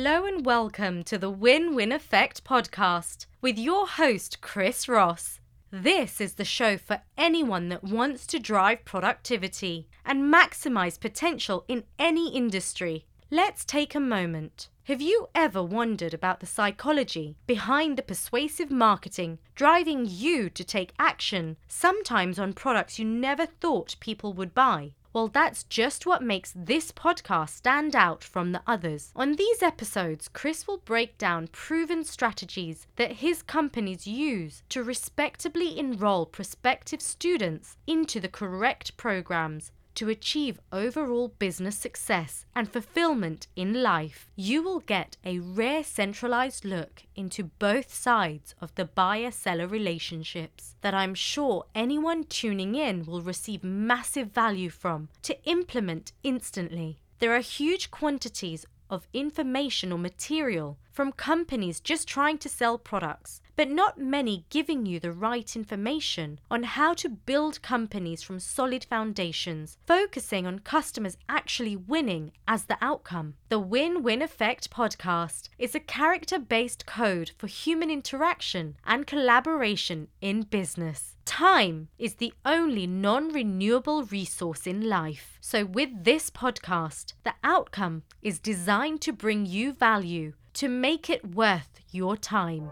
Hello and welcome to the Win Win Effect podcast with your host, Chris Ross. This is the show for anyone that wants to drive productivity and maximize potential in any industry. Let's take a moment. Have you ever wondered about the psychology behind the persuasive marketing driving you to take action, sometimes on products you never thought people would buy? Well, that's just what makes this podcast stand out from the others. On these episodes, Chris will break down proven strategies that his companies use to respectably enroll prospective students into the correct programs to achieve overall business success and fulfillment in life, you will get a rare centralized look into both sides of the buyer seller relationships that I'm sure anyone tuning in will receive massive value from to implement instantly. There are huge quantities of information or material from companies just trying to sell products but not many giving you the right information on how to build companies from solid foundations, focusing on customers actually winning as the outcome. The Win Win Effect podcast is a character based code for human interaction and collaboration in business. Time is the only non renewable resource in life. So, with this podcast, the outcome is designed to bring you value to make it worth your time.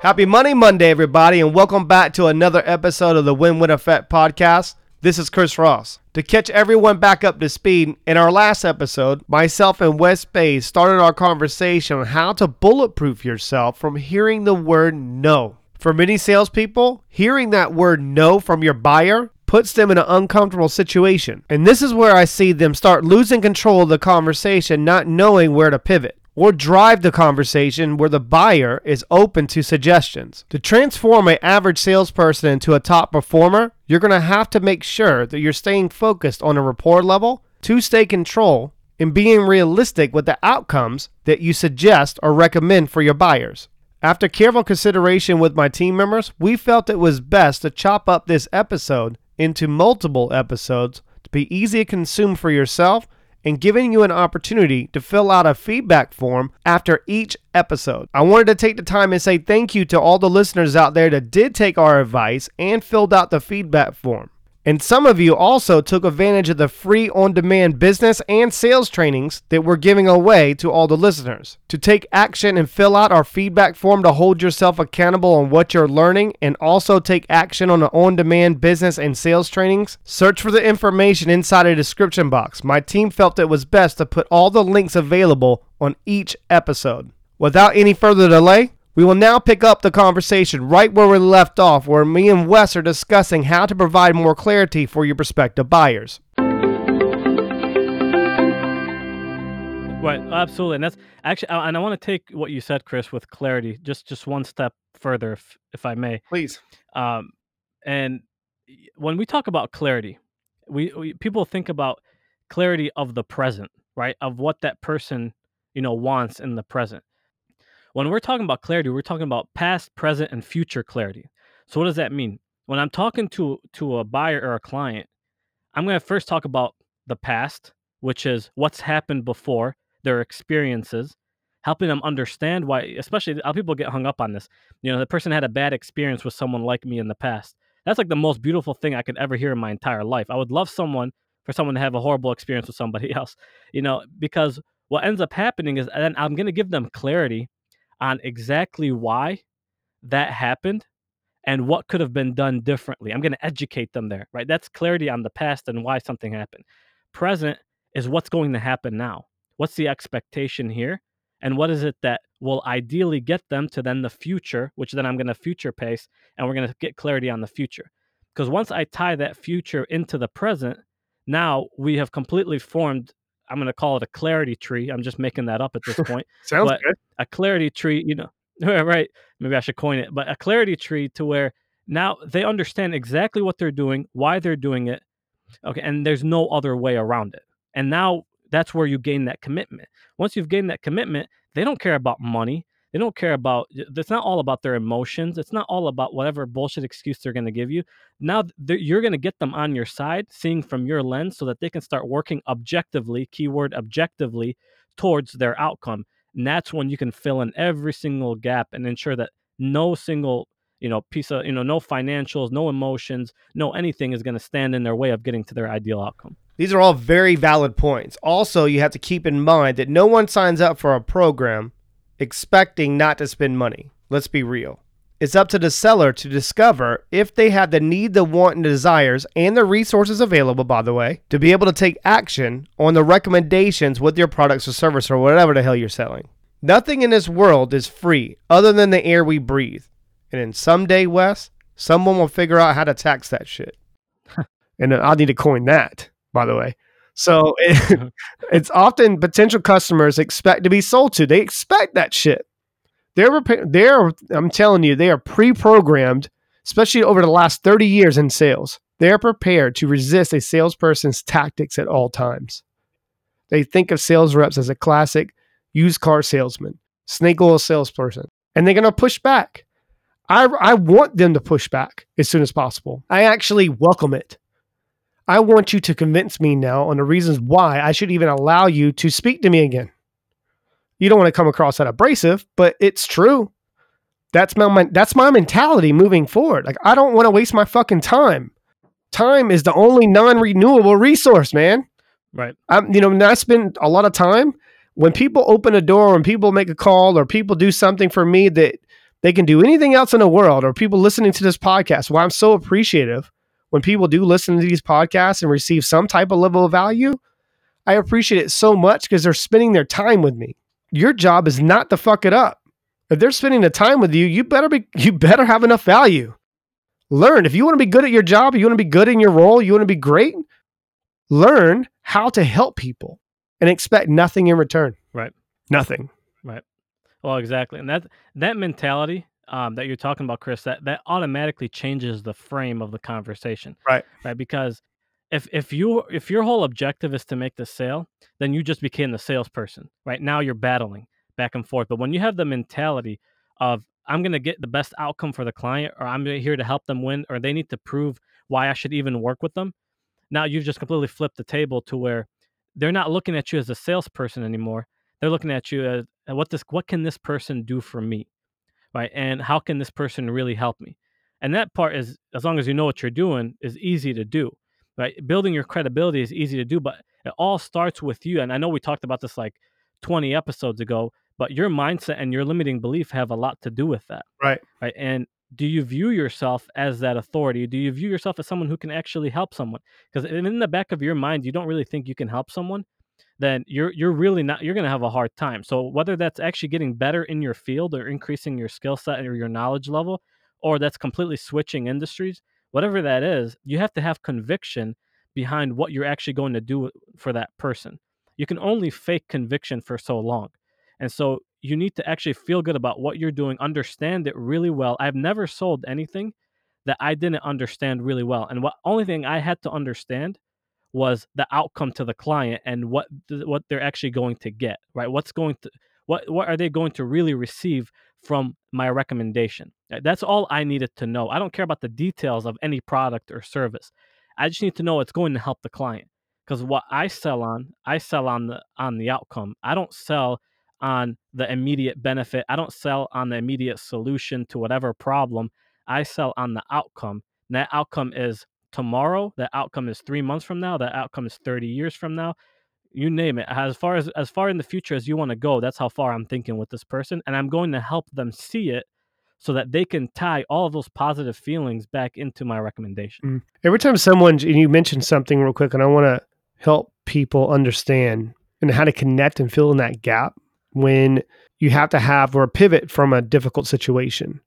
Happy Money Monday, everybody, and welcome back to another episode of the Win Win Effect podcast. This is Chris Ross. To catch everyone back up to speed, in our last episode, myself and Wes Baiz started our conversation on how to bulletproof yourself from hearing the word no. For many salespeople, hearing that word no from your buyer puts them in an uncomfortable situation. And this is where I see them start losing control of the conversation, not knowing where to pivot or drive the conversation where the buyer is open to suggestions. To transform an average salesperson into a top performer, you're going to have to make sure that you're staying focused on a rapport level to stay control and being realistic with the outcomes that you suggest or recommend for your buyers. After careful consideration with my team members, we felt it was best to chop up this episode into multiple episodes to be easy to consume for yourself and giving you an opportunity to fill out a feedback form after each episode. I wanted to take the time and say thank you to all the listeners out there that did take our advice and filled out the feedback form. And some of you also took advantage of the free on demand business and sales trainings that we're giving away to all the listeners. To take action and fill out our feedback form to hold yourself accountable on what you're learning and also take action on the on demand business and sales trainings, search for the information inside a description box. My team felt it was best to put all the links available on each episode. Without any further delay, we will now pick up the conversation right where we left off, where me and Wes are discussing how to provide more clarity for your prospective buyers. Right, absolutely, and that's actually, and I want to take what you said, Chris, with clarity, just just one step further, if if I may. Please. Um, and when we talk about clarity, we, we people think about clarity of the present, right? Of what that person, you know, wants in the present when we're talking about clarity, we're talking about past, present, and future clarity. So what does that mean? When I'm talking to to a buyer or a client, I'm going to first talk about the past, which is what's happened before, their experiences, helping them understand why, especially how people get hung up on this. You know, the person had a bad experience with someone like me in the past. That's like the most beautiful thing I could ever hear in my entire life. I would love someone for someone to have a horrible experience with somebody else, you know, because what ends up happening is then I'm going to give them clarity on exactly why that happened and what could have been done differently. I'm going to educate them there, right? That's clarity on the past and why something happened. Present is what's going to happen now. What's the expectation here? And what is it that will ideally get them to then the future, which then I'm going to future pace and we're going to get clarity on the future. Because once I tie that future into the present, now we have completely formed I'm going to call it a clarity tree. I'm just making that up at this point. Sounds but good. A clarity tree, you know, right? Maybe I should coin it, but a clarity tree to where now they understand exactly what they're doing, why they're doing it. Okay. And there's no other way around it. And now that's where you gain that commitment. Once you've gained that commitment, they don't care about money. They don't care about. It's not all about their emotions. It's not all about whatever bullshit excuse they're going to give you. Now you're going to get them on your side, seeing from your lens, so that they can start working objectively. Keyword objectively towards their outcome. And that's when you can fill in every single gap and ensure that no single you know piece of you know no financials no emotions no anything is going to stand in their way of getting to their ideal outcome these are all very valid points also you have to keep in mind that no one signs up for a program expecting not to spend money let's be real it's up to the seller to discover if they have the need the want and desires and the resources available by the way to be able to take action on the recommendations with your products or service or whatever the hell you're selling Nothing in this world is free other than the air we breathe. And then someday, Wes, someone will figure out how to tax that shit. and I need to coin that, by the way. So it, it's often potential customers expect to be sold to. They expect that shit. They're they're I'm telling you, they are pre-programmed, especially over the last 30 years in sales. They're prepared to resist a salesperson's tactics at all times. They think of sales reps as a classic used car salesman, snake oil salesperson, and they're going to push back. I, I want them to push back as soon as possible. I actually welcome it. I want you to convince me now on the reasons why I should even allow you to speak to me again. You don't want to come across that abrasive, but it's true. That's my that's my mentality moving forward. Like I don't want to waste my fucking time. Time is the only non-renewable resource, man. Right. I'm, you know, I spend a lot of time when people open a door, when people make a call, or people do something for me that they can do anything else in the world, or people listening to this podcast, why I'm so appreciative when people do listen to these podcasts and receive some type of level of value. I appreciate it so much because they're spending their time with me. Your job is not to fuck it up. If they're spending the time with you, you better be you better have enough value. Learn. If you want to be good at your job, you want to be good in your role, you want to be great, learn how to help people and expect nothing in return. Right. Nothing. Right. Well, exactly. And that that mentality um, that you're talking about, Chris, that that automatically changes the frame of the conversation. Right. Right. Because if if you if your whole objective is to make the sale, then you just became the salesperson. Right now you're battling back and forth. But when you have the mentality of I'm going to get the best outcome for the client, or I'm here to help them win, or they need to prove why I should even work with them. Now you've just completely flipped the table to where they're not looking at you as a salesperson anymore. They're looking at you as what this what can this person do for me? Right? And how can this person really help me? And that part is as long as you know what you're doing is easy to do. Right? Building your credibility is easy to do, but it all starts with you. And I know we talked about this like 20 episodes ago, but your mindset and your limiting belief have a lot to do with that. Right. Right. And do you view yourself as that authority? Do you view yourself as someone who can actually help someone? Because in the back of your mind, you don't really think you can help someone. Then you're you're really not. You're going to have a hard time. So whether that's actually getting better in your field or increasing your skill set or your knowledge level, or that's completely switching industries, whatever that is, you have to have conviction behind what you're actually going to do for that person. You can only fake conviction for so long. And so you need to actually feel good about what you're doing, understand it really well. I've never sold anything that I didn't understand really well. And what only thing I had to understand was the outcome to the client and what what they're actually going to get, right? What's going to what what are they going to really receive from my recommendation? That's all I needed to know. I don't care about the details of any product or service. I just need to know it's going to help the client. Because what I sell on, I sell on the on the outcome. I don't sell on the immediate benefit. I don't sell on the immediate solution to whatever problem. I sell on the outcome. And that outcome is tomorrow. That outcome is three months from now. That outcome is 30 years from now. You name it. As far as as far in the future as you want to go, that's how far I'm thinking with this person. And I'm going to help them see it so that they can tie all those positive feelings back into my recommendation. Mm. Every time someone and you mentioned something real quick, and I want to help people understand and how to connect and fill in that gap when you have to have or pivot from a difficult situation.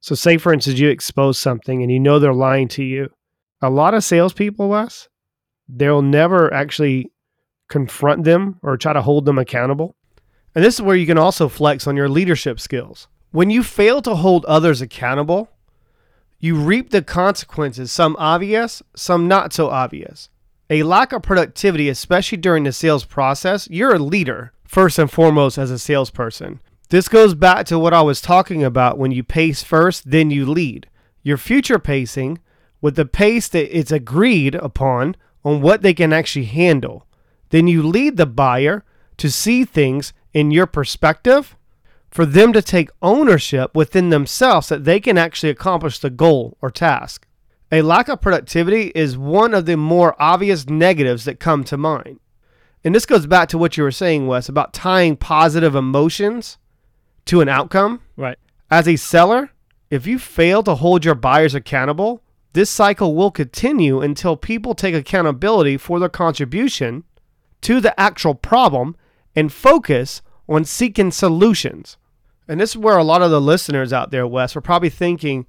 So, say for instance, you expose something and you know they're lying to you. A lot of salespeople, Wes, they'll never actually confront them or try to hold them accountable. And this is where you can also flex on your leadership skills. When you fail to hold others accountable, you reap the consequences, some obvious, some not so obvious. A lack of productivity, especially during the sales process, you're a leader first and foremost as a salesperson. This goes back to what I was talking about when you pace first, then you lead. Your future pacing with the pace that it's agreed upon on what they can actually handle. Then you lead the buyer to see things in your perspective for them to take ownership within themselves that they can actually accomplish the goal or task. A lack of productivity is one of the more obvious negatives that come to mind. And this goes back to what you were saying, Wes, about tying positive emotions to an outcome. Right. As a seller, if you fail to hold your buyers accountable, this cycle will continue until people take accountability for their contribution to the actual problem and focus on seeking solutions. And this is where a lot of the listeners out there, Wes, are probably thinking,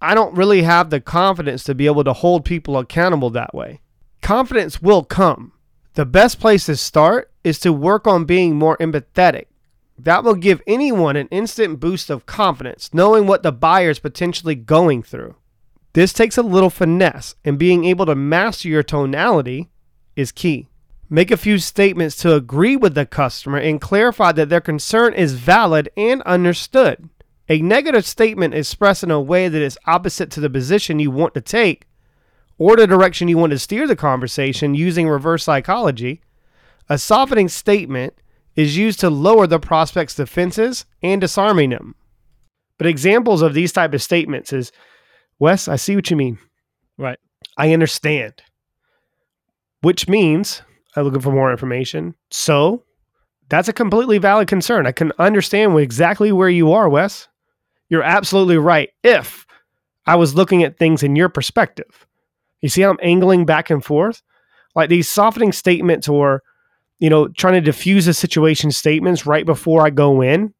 I don't really have the confidence to be able to hold people accountable that way. Confidence will come. The best place to start is to work on being more empathetic. That will give anyone an instant boost of confidence, knowing what the buyer is potentially going through. This takes a little finesse, and being able to master your tonality is key. Make a few statements to agree with the customer and clarify that their concern is valid and understood. A negative statement expressed in a way that is opposite to the position you want to take or the direction you want to steer the conversation using reverse psychology. A softening statement is used to lower the prospect's defenses and disarming them. But examples of these type of statements is, Wes, I see what you mean. Right. I understand. Which means I'm looking for more information. So that's a completely valid concern. I can understand exactly where you are, Wes. You're absolutely right. If I was looking at things in your perspective, you see how I'm angling back and forth? Like these softening statements or, you know, trying to diffuse a situation statements right before I go in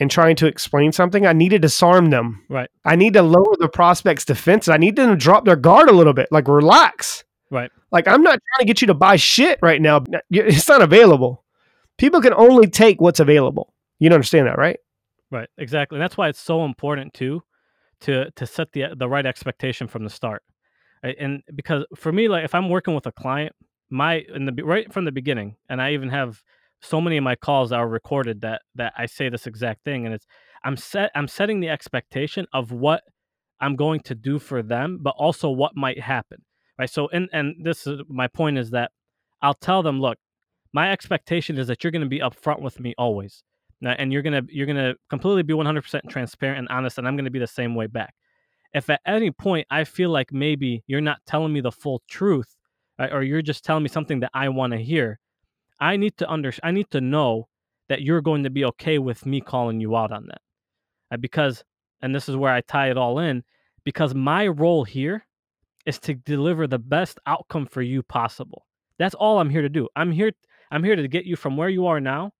and trying to explain something, I need to disarm them. Right. I need to lower the prospect's defenses. I need them to drop their guard a little bit, like relax. Right. Like I'm not trying to get you to buy shit right now. It's not available. People can only take what's available. You don't understand that, right? Right. Exactly. And that's why it's so important too to to set the the right expectation from the start. And because for me, like if I'm working with a client, my in the right from the beginning, and I even have so many of my calls are recorded that that I say this exact thing, and it's I'm set I'm setting the expectation of what I'm going to do for them, but also what might happen. Right. So and and this is my point is that I'll tell them, look, my expectation is that you're going to be upfront with me always and you're gonna you're gonna completely be 100% transparent and honest and i'm gonna be the same way back if at any point i feel like maybe you're not telling me the full truth right, or you're just telling me something that i want to hear i need to under i need to know that you're going to be okay with me calling you out on that right? because and this is where i tie it all in because my role here is to deliver the best outcome for you possible that's all i'm here to do i'm here i'm here to get you from where you are now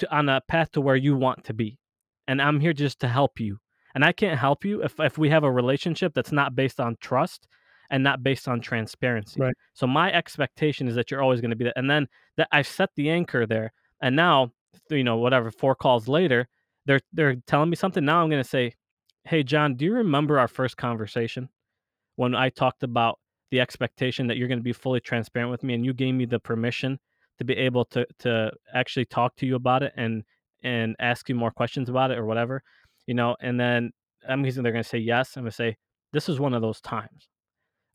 to on a path to where you want to be. And I'm here just to help you. And I can't help you if if we have a relationship that's not based on trust and not based on transparency. Right. So my expectation is that you're always going to be that. And then that I've set the anchor there. And now, you know, whatever, four calls later, they're they're telling me something. Now I'm going to say, "Hey John, do you remember our first conversation when I talked about the expectation that you're going to be fully transparent with me and you gave me the permission to be able to to actually talk to you about it and and ask you more questions about it or whatever, you know. And then I'm guessing they're going to say yes. I'm going to say this is one of those times.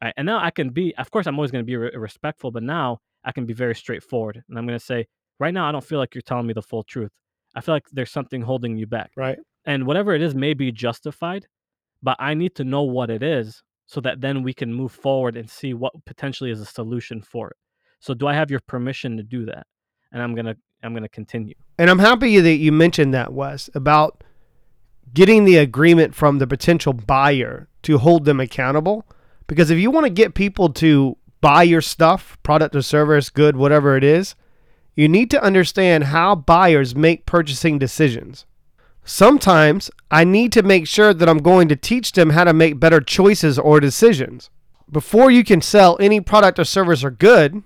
Right? And now I can be, of course, I'm always going to be re- respectful, but now I can be very straightforward. And I'm going to say, right now, I don't feel like you're telling me the full truth. I feel like there's something holding you back. Right. And whatever it is may be justified, but I need to know what it is so that then we can move forward and see what potentially is a solution for it. So do I have your permission to do that? And I'm gonna I'm gonna continue. And I'm happy that you mentioned that, Wes, about getting the agreement from the potential buyer to hold them accountable. Because if you want to get people to buy your stuff, product or service, good, whatever it is, you need to understand how buyers make purchasing decisions. Sometimes I need to make sure that I'm going to teach them how to make better choices or decisions. Before you can sell any product or service or good,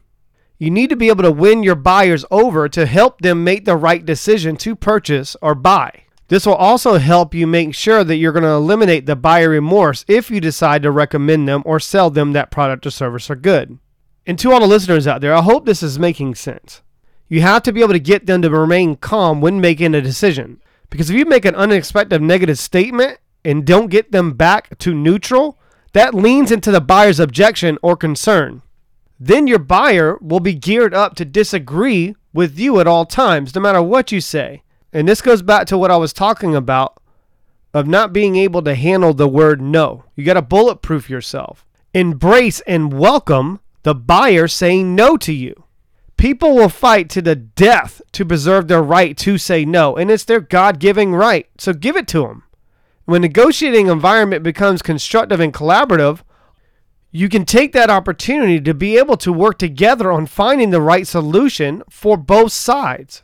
you need to be able to win your buyers over to help them make the right decision to purchase or buy. This will also help you make sure that you're going to eliminate the buyer remorse if you decide to recommend them or sell them that product or service or good. And to all the listeners out there, I hope this is making sense. You have to be able to get them to remain calm when making a decision Because if you make an unexpected negative statement and don't get them back to neutral, that leans into the buyer's objection or concern. Then your buyer will be geared up to disagree with you at all times, no matter what you say. And this goes back to what I was talking about of not being able to handle the word no. You got to bulletproof yourself. Embrace and welcome the buyer saying no to you. People will fight to the death to preserve their right to say no, and it's their God given right. So give it to them. When negotiating environment becomes constructive and collaborative, you can take that opportunity to be able to work together on finding the right solution for both sides.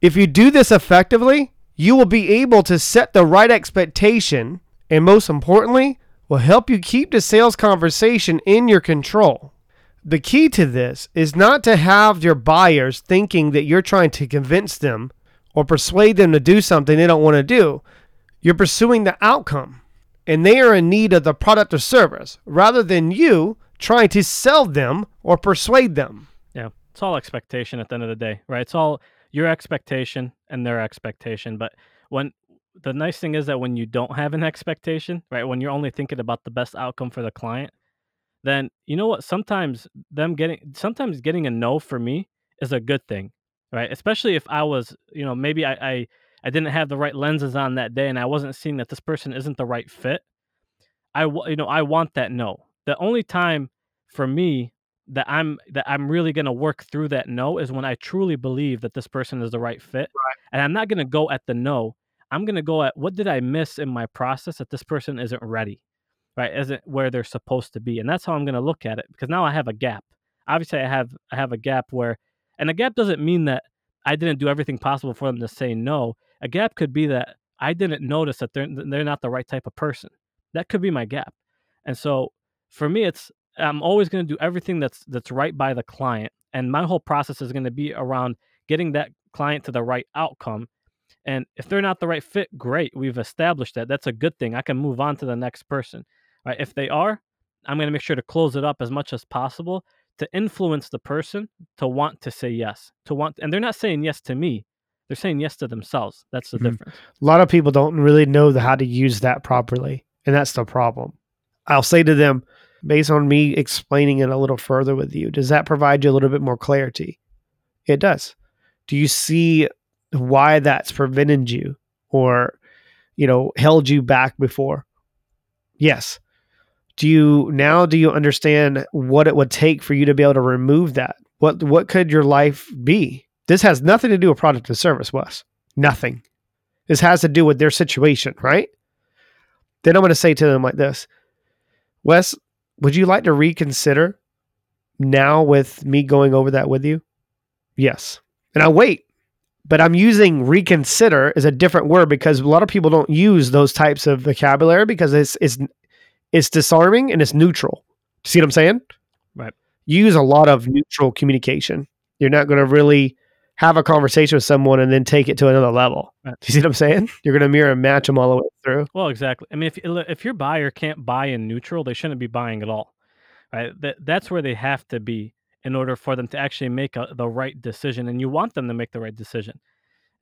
If you do this effectively, you will be able to set the right expectation and most importantly, will help you keep the sales conversation in your control. The key to this is not to have your buyers thinking that you're trying to convince them or persuade them to do something they don't want to do. You're pursuing the outcome, and they are in need of the product or service rather than you trying to sell them or persuade them. Yeah, it's all expectation at the end of the day, right? It's all your expectation and their expectation. But when the nice thing is that when you don't have an expectation, right, when you're only thinking about the best outcome for the client, then you know what? Sometimes them getting sometimes getting a no for me is a good thing, right? Especially if I was, you know, maybe I I, I didn't have the right lenses on that day and I wasn't seeing that this person isn't the right fit. I you know I want that no. The only time for me that I'm that I'm really going to work through that no is when I truly believe that this person is the right fit. Right. And I'm not going to go at the no. I'm going to go at what did I miss in my process that this person isn't ready right? Isn't where they're supposed to be, and that's how I'm going to look at it because now I have a gap. Obviously, I have I have a gap where, and a gap doesn't mean that I didn't do everything possible for them to say no. A gap could be that I didn't notice that they're they're not the right type of person. That could be my gap, and so for me, it's I'm always going to do everything that's that's right by the client, and my whole process is going to be around getting that client to the right outcome. And if they're not the right fit, great. We've established that. That's a good thing. I can move on to the next person. Right? If they are, I'm going to make sure to close it up as much as possible to influence the person to want to say yes, to want, and they're not saying yes to me. They're saying yes to themselves. That's the mm-hmm. difference. A lot of people don't really know how to use that properly. And that's the problem. I'll say to them, based on me explaining it a little further with you, does that provide you a little bit more clarity? It does. Do you see why that's prevented you or, you know, held you back before? Yes. Do you now do you understand what it would take for you to be able to remove that? What what could your life be? This has nothing to do with product or service wes. Nothing. This has to do with their situation right? Then i'm going to say to them like this. Wes would you like to reconsider now with me going over that with you yes and i'll wait but i'm using reconsider as a different word because a lot of people don't use those types of vocabulary because it's it's it's disarming and it's neutral. See what I'm saying? Right. You use a lot of neutral communication. You're not going to really have a conversation with someone and then take it to another level. Right. Do you see what I'm saying? You're going to mirror and match them all the way through. Well, exactly. I mean, if if your buyer can't buy in neutral, they shouldn't be buying at all. Right. That that's where they have to be in order for them to actually make a, the right decision, and you want them to make the right decision.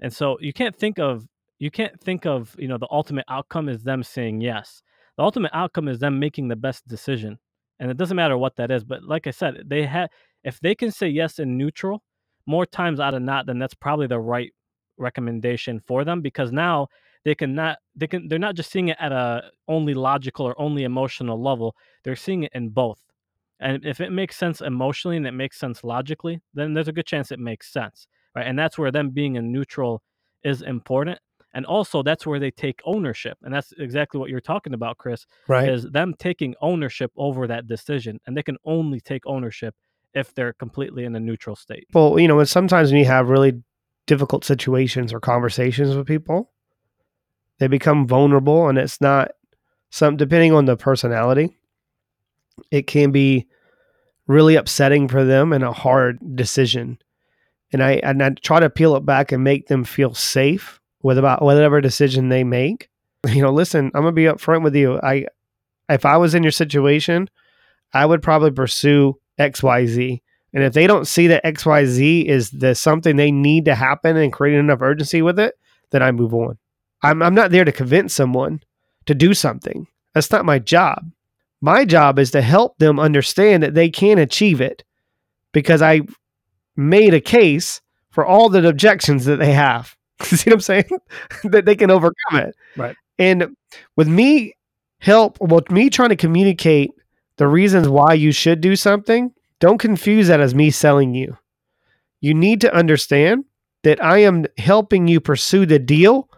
And so you can't think of you can't think of you know the ultimate outcome is them saying yes the ultimate outcome is them making the best decision and it doesn't matter what that is but like i said they have if they can say yes in neutral more times out of not then that's probably the right recommendation for them because now they can not they can they're not just seeing it at a only logical or only emotional level they're seeing it in both. And if it makes sense emotionally and it makes sense logically then there's a good chance it makes sense right? And that's where them being a neutral is important. And also that's where they take ownership and that's exactly what you're talking about chris right. is them taking ownership over that decision and they can only take ownership if they're completely in a neutral state well you know and sometimes when you have really difficult situations or conversations with people they become vulnerable and it's not some depending on the personality it can be really upsetting for them and a hard decision and i and i try to peel it back and make them feel safe with about whatever decision they make. You know, listen, I'm gonna be upfront with you. I, if I was in your situation, I would probably pursue X, Y, Z. And if they don't see that X, Y, Z is the something they need to happen and create enough urgency with it, then I move on. I'm, I'm not there to convince someone to do something. That's not my job. My job is to help them understand that they can achieve it because I made a case for all the objections that they have. See what I'm saying? that they can overcome it. Right. And with me help, well, me trying to communicate the reasons why you should do something, don't confuse that as me selling you. You need to understand that I am helping you pursue the deal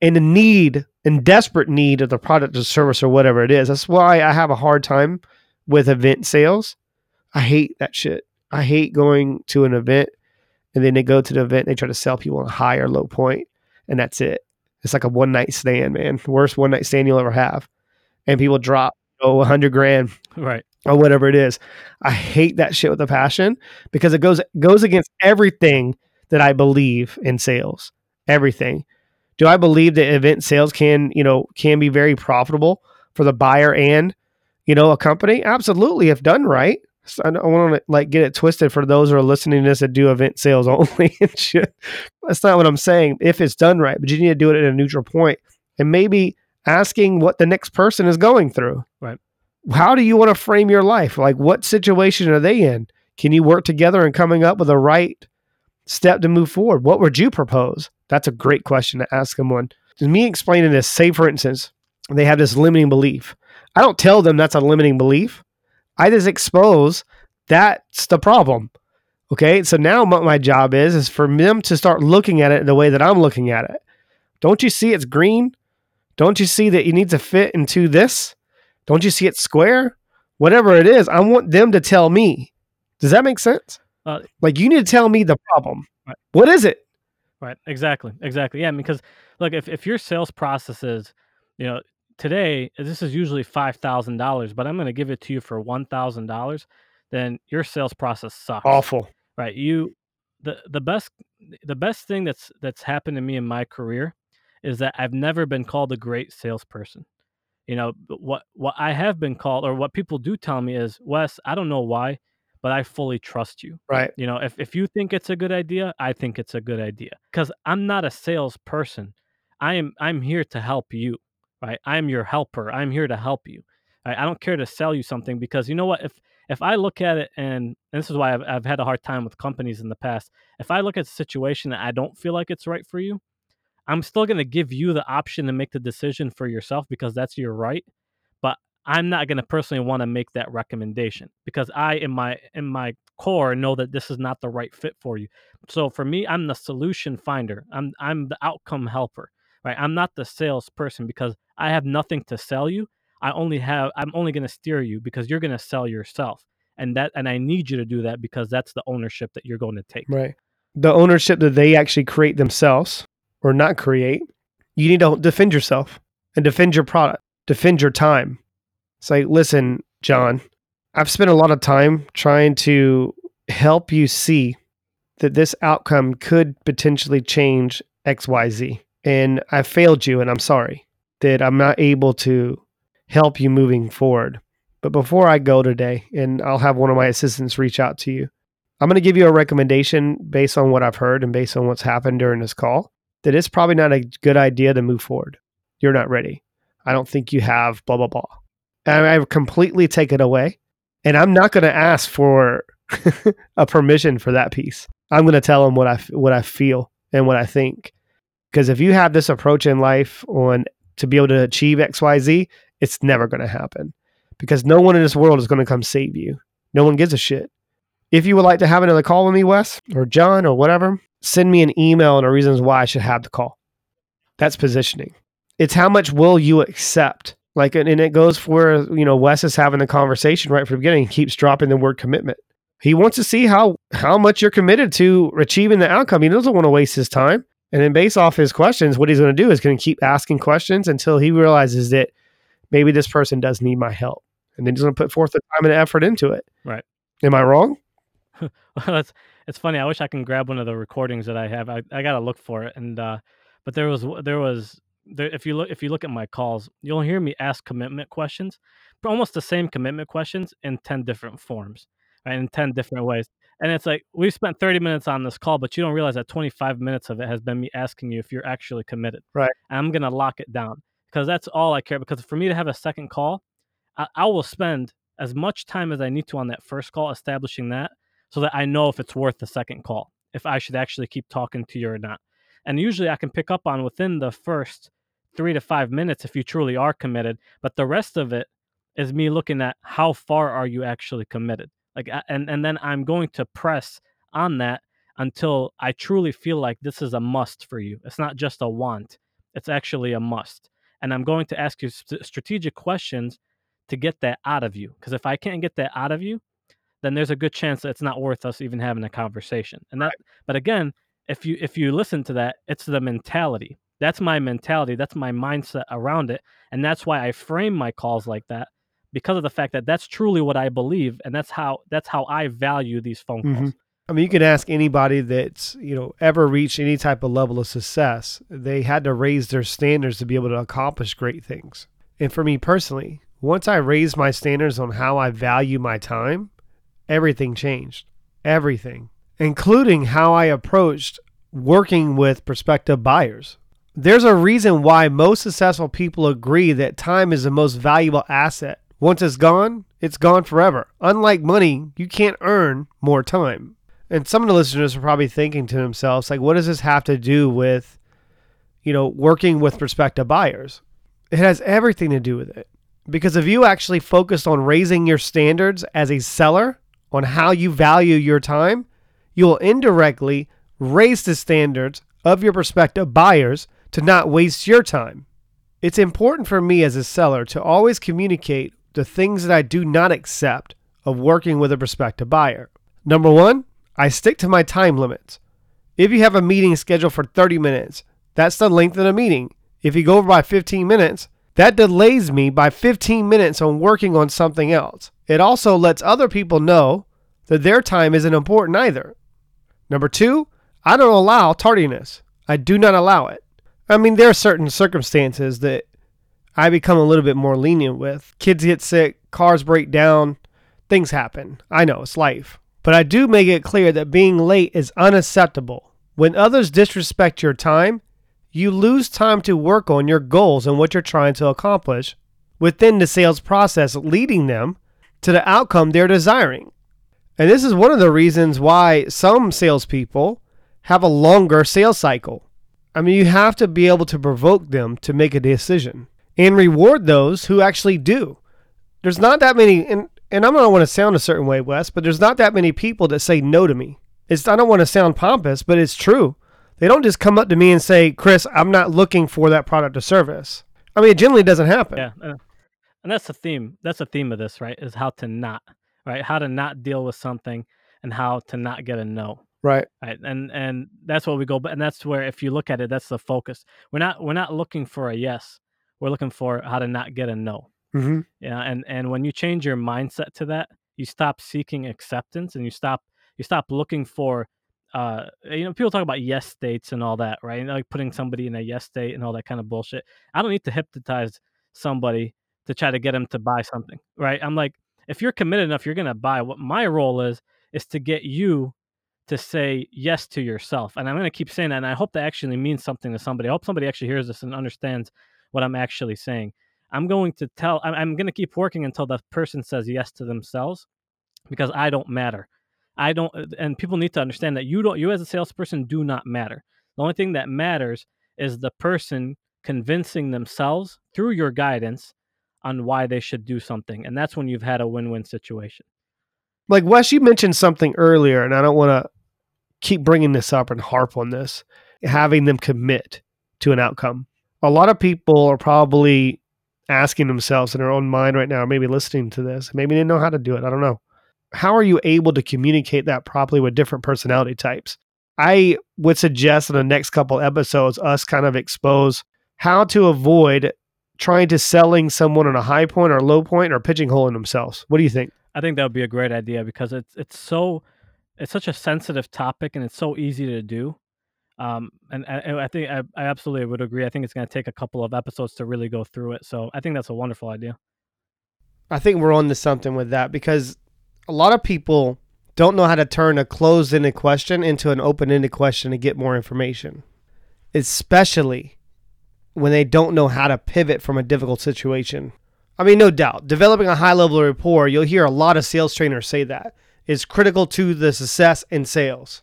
and the need and desperate need of the product or service or whatever it is. That's why I have a hard time with event sales. I hate that shit. I hate going to an event and then they go to the event and they try to sell people on a high or low point and that's it. It's like a one night stand, man. Worst one night stand you'll ever have. And people drop oh, a hundred grand Right. or whatever it is. I hate that shit with a passion because it goes goes against everything that I believe in sales. Everything. Do I believe that event sales can, you know, can be very profitable for the buyer and, you know, a company? Absolutely, if done right. So I don't want to like get it twisted for those who are listening to this that do event sales only and shit. That's not what I'm saying. If it's done right, but you need to do it at a neutral point and maybe asking what the next person is going through. Right. How do you want to frame your life? Like, what situation are they in? Can you work together and coming up with a right step to move forward? What would you propose? That's a great question to ask someone. Me explaining this, say for instance, they have this limiting belief. I don't tell them that's a limiting belief. I just expose that's the problem. Okay. So now what my job is, is for them to start looking at it the way that I'm looking at it. Don't you see it's green? Don't you see that you need to fit into this? Don't you see it's square? Whatever it is, I want them to tell me. Does that make sense? Uh, like you need to tell me the problem. Right. What is it? Right. Exactly. Exactly. Yeah. Because look, if, if your sales process is, you know, today this is usually five thousand dollars, but I'm going to give it to you for one thousand dollars, then your sales process sucks. Awful. Right. You the the best the best thing that's that's happened to me in my career is that I've never been called a great salesperson. You know, what what I have been called or what people do tell me is, Wes, I don't know why, but I fully trust you. Right. You know, if, if you think it's a good idea, I think it's a good idea. Because I'm not a salesperson. I am I'm here to help you. Right. I'm your helper. I'm here to help you. Right? I don't care to sell you something because you know what? If if I look at it and, and this is why I've, I've had a hard time with companies in the past, if I look at a situation that I don't feel like it's right for you, I'm still going to give you the option to make the decision for yourself because that's your right. But I'm not going to personally want to make that recommendation because I, in my in my core, know that this is not the right fit for you. So for me, I'm the solution finder. I'm I'm the outcome helper. Right. I'm not the salesperson because I have nothing to sell you. I only have I'm only going to steer you because you're going to sell yourself. And that and I need you to do that because that's the ownership that you're going to take. Right. The ownership that they actually create themselves or not create, you need to defend yourself and defend your product, defend your time. Say, like, listen, John, I've spent a lot of time trying to help you see that this outcome could potentially change XYZ. And I failed you, and I'm sorry that I'm not able to help you moving forward. But before I go today, and I'll have one of my assistants reach out to you, I'm going to give you a recommendation based on what I've heard and based on what's happened during this call that it's probably not a good idea to move forward. You're not ready. I don't think you have blah, blah, blah. And I completely take it away. And I'm not going to ask for a permission for that piece. I'm going to tell them what I, what I feel and what I think. Because if you have this approach in life on to be able to achieve XYZ, it's never going to happen. Because no one in this world is going to come save you. No one gives a shit. If you would like to have another call with me, Wes, or John, or whatever, send me an email and the reasons why I should have the call. That's positioning. It's how much will you accept? Like, and, and it goes for, you know, Wes is having the conversation right from the beginning. He keeps dropping the word commitment. He wants to see how how much you're committed to achieving the outcome. He doesn't want to waste his time. And then based off his questions, what he's going to do is going to keep asking questions until he realizes that maybe this person does need my help. And then he's going to put forth the time and effort into it. Right. Am I wrong? well, that's it's funny. I wish I can grab one of the recordings that I have. I, I gotta look for it. And uh, but there was there was there, if you look if you look at my calls, you'll hear me ask commitment questions, but almost the same commitment questions in ten different forms, right? In ten different ways. And it's like we've spent 30 minutes on this call, but you don't realize that 25 minutes of it has been me asking you if you're actually committed. Right. And I'm gonna lock it down because that's all I care. Because for me to have a second call, I, I will spend as much time as I need to on that first call establishing that, so that I know if it's worth the second call, if I should actually keep talking to you or not. And usually I can pick up on within the first three to five minutes if you truly are committed. But the rest of it is me looking at how far are you actually committed like and and then i'm going to press on that until i truly feel like this is a must for you it's not just a want it's actually a must and i'm going to ask you st- strategic questions to get that out of you because if i can't get that out of you then there's a good chance that it's not worth us even having a conversation and that right. but again if you if you listen to that it's the mentality that's my mentality that's my mindset around it and that's why i frame my calls like that because of the fact that that's truly what I believe, and that's how that's how I value these phone calls. Mm-hmm. I mean, you can ask anybody that's you know ever reached any type of level of success. They had to raise their standards to be able to accomplish great things. And for me personally, once I raised my standards on how I value my time, everything changed. Everything, including how I approached working with prospective buyers. There's a reason why most successful people agree that time is the most valuable asset once it's gone, it's gone forever. Unlike money, you can't earn more time. And some of the listeners are probably thinking to themselves, like, what does this have to do with, you know, working with prospective buyers? It has everything to do with it. Because if you actually focused on raising your standards as a seller on how you value your time, you will indirectly raise the standards of your prospective buyers to not waste your time. It's important for me as a seller to always communicate the things that I do not accept of working with a prospective buyer. Number one, I stick to my time limits. If you have a meeting scheduled for 30 minutes, that's the length of the meeting. If you go over by 15 minutes, that delays me by 15 minutes on working on something else. It also lets other people know that their time isn't important either. Number two, I don't allow tardiness. I do not allow it. I mean, there are certain circumstances that I become a little bit more lenient with. Kids get sick, cars break down, things happen. I know it's life. But I do make it clear that being late is unacceptable. When others disrespect your time, you lose time to work on your goals and what you're trying to accomplish within the sales process, leading them to the outcome they're desiring. And this is one of the reasons why some salespeople have a longer sales cycle. I mean, you have to be able to provoke them to make a decision and reward those who actually do. There's not that many, and, and I'm not want to sound a certain way, Wes, but there's not that many people that say no to me. It's I don't want to sound pompous, but it's true. They don't just come up to me and say, "Chris, I'm not looking for that product or service." I mean, it generally doesn't happen. Yeah, uh, and that's the theme. That's the theme of this, right? Is how to not, right? How to not deal with something, and how to not get a no. Right. Right. And and that's what we go. But and that's where, if you look at it, that's the focus. We're not we're not looking for a yes we're looking for how to not get a no. Mm-hmm. Yeah, and and when you change your mindset to that, you stop seeking acceptance and you stop you stop looking for uh you know people talk about yes states and all that right like putting somebody in a yes state and all that kind of bullshit i don't need to hypnotize somebody to try to get them to buy something right i'm like if you're committed enough you're gonna buy what my role is is to get you to say yes to yourself and i'm gonna keep saying that and i hope that actually means something to somebody i hope somebody actually hears this and understands what I'm actually saying. I'm going to tell, I'm, I'm going to keep working until the person says yes to themselves because I don't matter. I don't, uh, and people need to understand that you don't, you as a salesperson do not matter. The only thing that matters is the person convincing themselves through your guidance on why they should do something. And that's when you've had a win win situation. Like Wes, you mentioned something earlier, and I don't want to keep bringing this up and harp on this, having them commit to an outcome a lot of people are probably asking themselves in their own mind right now, maybe listening to this, maybe they know how to do it. I don't know. How are you able to communicate that properly with different personality types? I would suggest in the next couple episodes, us kind of expose how to avoid trying to selling someone on a high point or low point or pigeonholing themselves. What do you think? I think that would be a great idea because it's it's so it's such a sensitive topic and it's so easy to do. Um, and I, I think I, I absolutely would agree. I think it's going to take a couple of episodes to really go through it. So I think that's a wonderful idea. I think we're on to something with that because a lot of people don't know how to turn a closed ended question into an open ended question to get more information, especially when they don't know how to pivot from a difficult situation. I mean, no doubt, developing a high level of rapport, you'll hear a lot of sales trainers say that, is critical to the success in sales.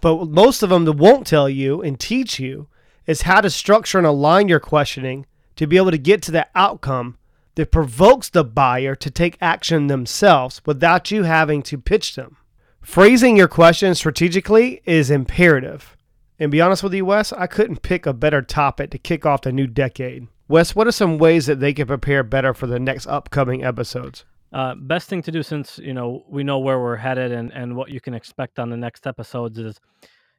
But most of them that won't tell you and teach you is how to structure and align your questioning to be able to get to the outcome that provokes the buyer to take action themselves without you having to pitch them. Phrasing your question strategically is imperative. And be honest with you, Wes, I couldn't pick a better topic to kick off the new decade. Wes, what are some ways that they can prepare better for the next upcoming episodes? Uh, best thing to do since you know we know where we're headed and, and what you can expect on the next episodes is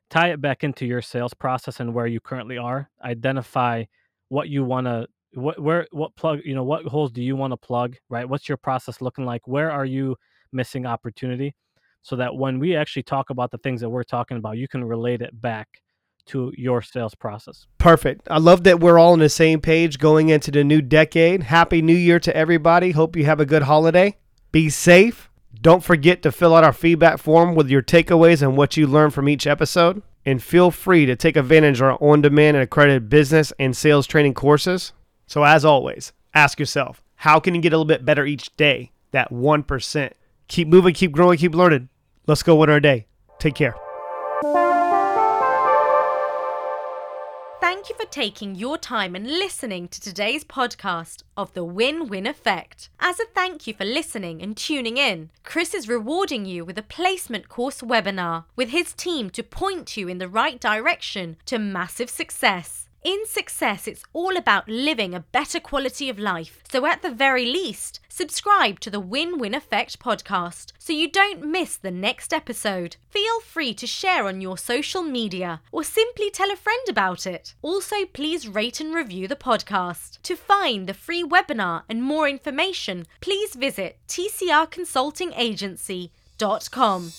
tie it back into your sales process and where you currently are. Identify what you want to what where what plug you know what holes do you want to plug right what's your process looking like where are you missing opportunity so that when we actually talk about the things that we're talking about you can relate it back to your sales process Perfect. I love that we're all on the same page going into the new decade. Happy New Year to everybody. Hope you have a good holiday. Be safe. Don't forget to fill out our feedback form with your takeaways and what you learned from each episode. And feel free to take advantage of our on demand and accredited business and sales training courses. So, as always, ask yourself how can you get a little bit better each day? That 1%. Keep moving, keep growing, keep learning. Let's go win our day. Take care. Thank you for taking your time and listening to today's podcast of the Win Win Effect. As a thank you for listening and tuning in, Chris is rewarding you with a placement course webinar with his team to point you in the right direction to massive success. In success, it's all about living a better quality of life. So, at the very least, subscribe to the Win Win Effect podcast so you don't miss the next episode. Feel free to share on your social media or simply tell a friend about it. Also, please rate and review the podcast. To find the free webinar and more information, please visit tcrconsultingagency.com.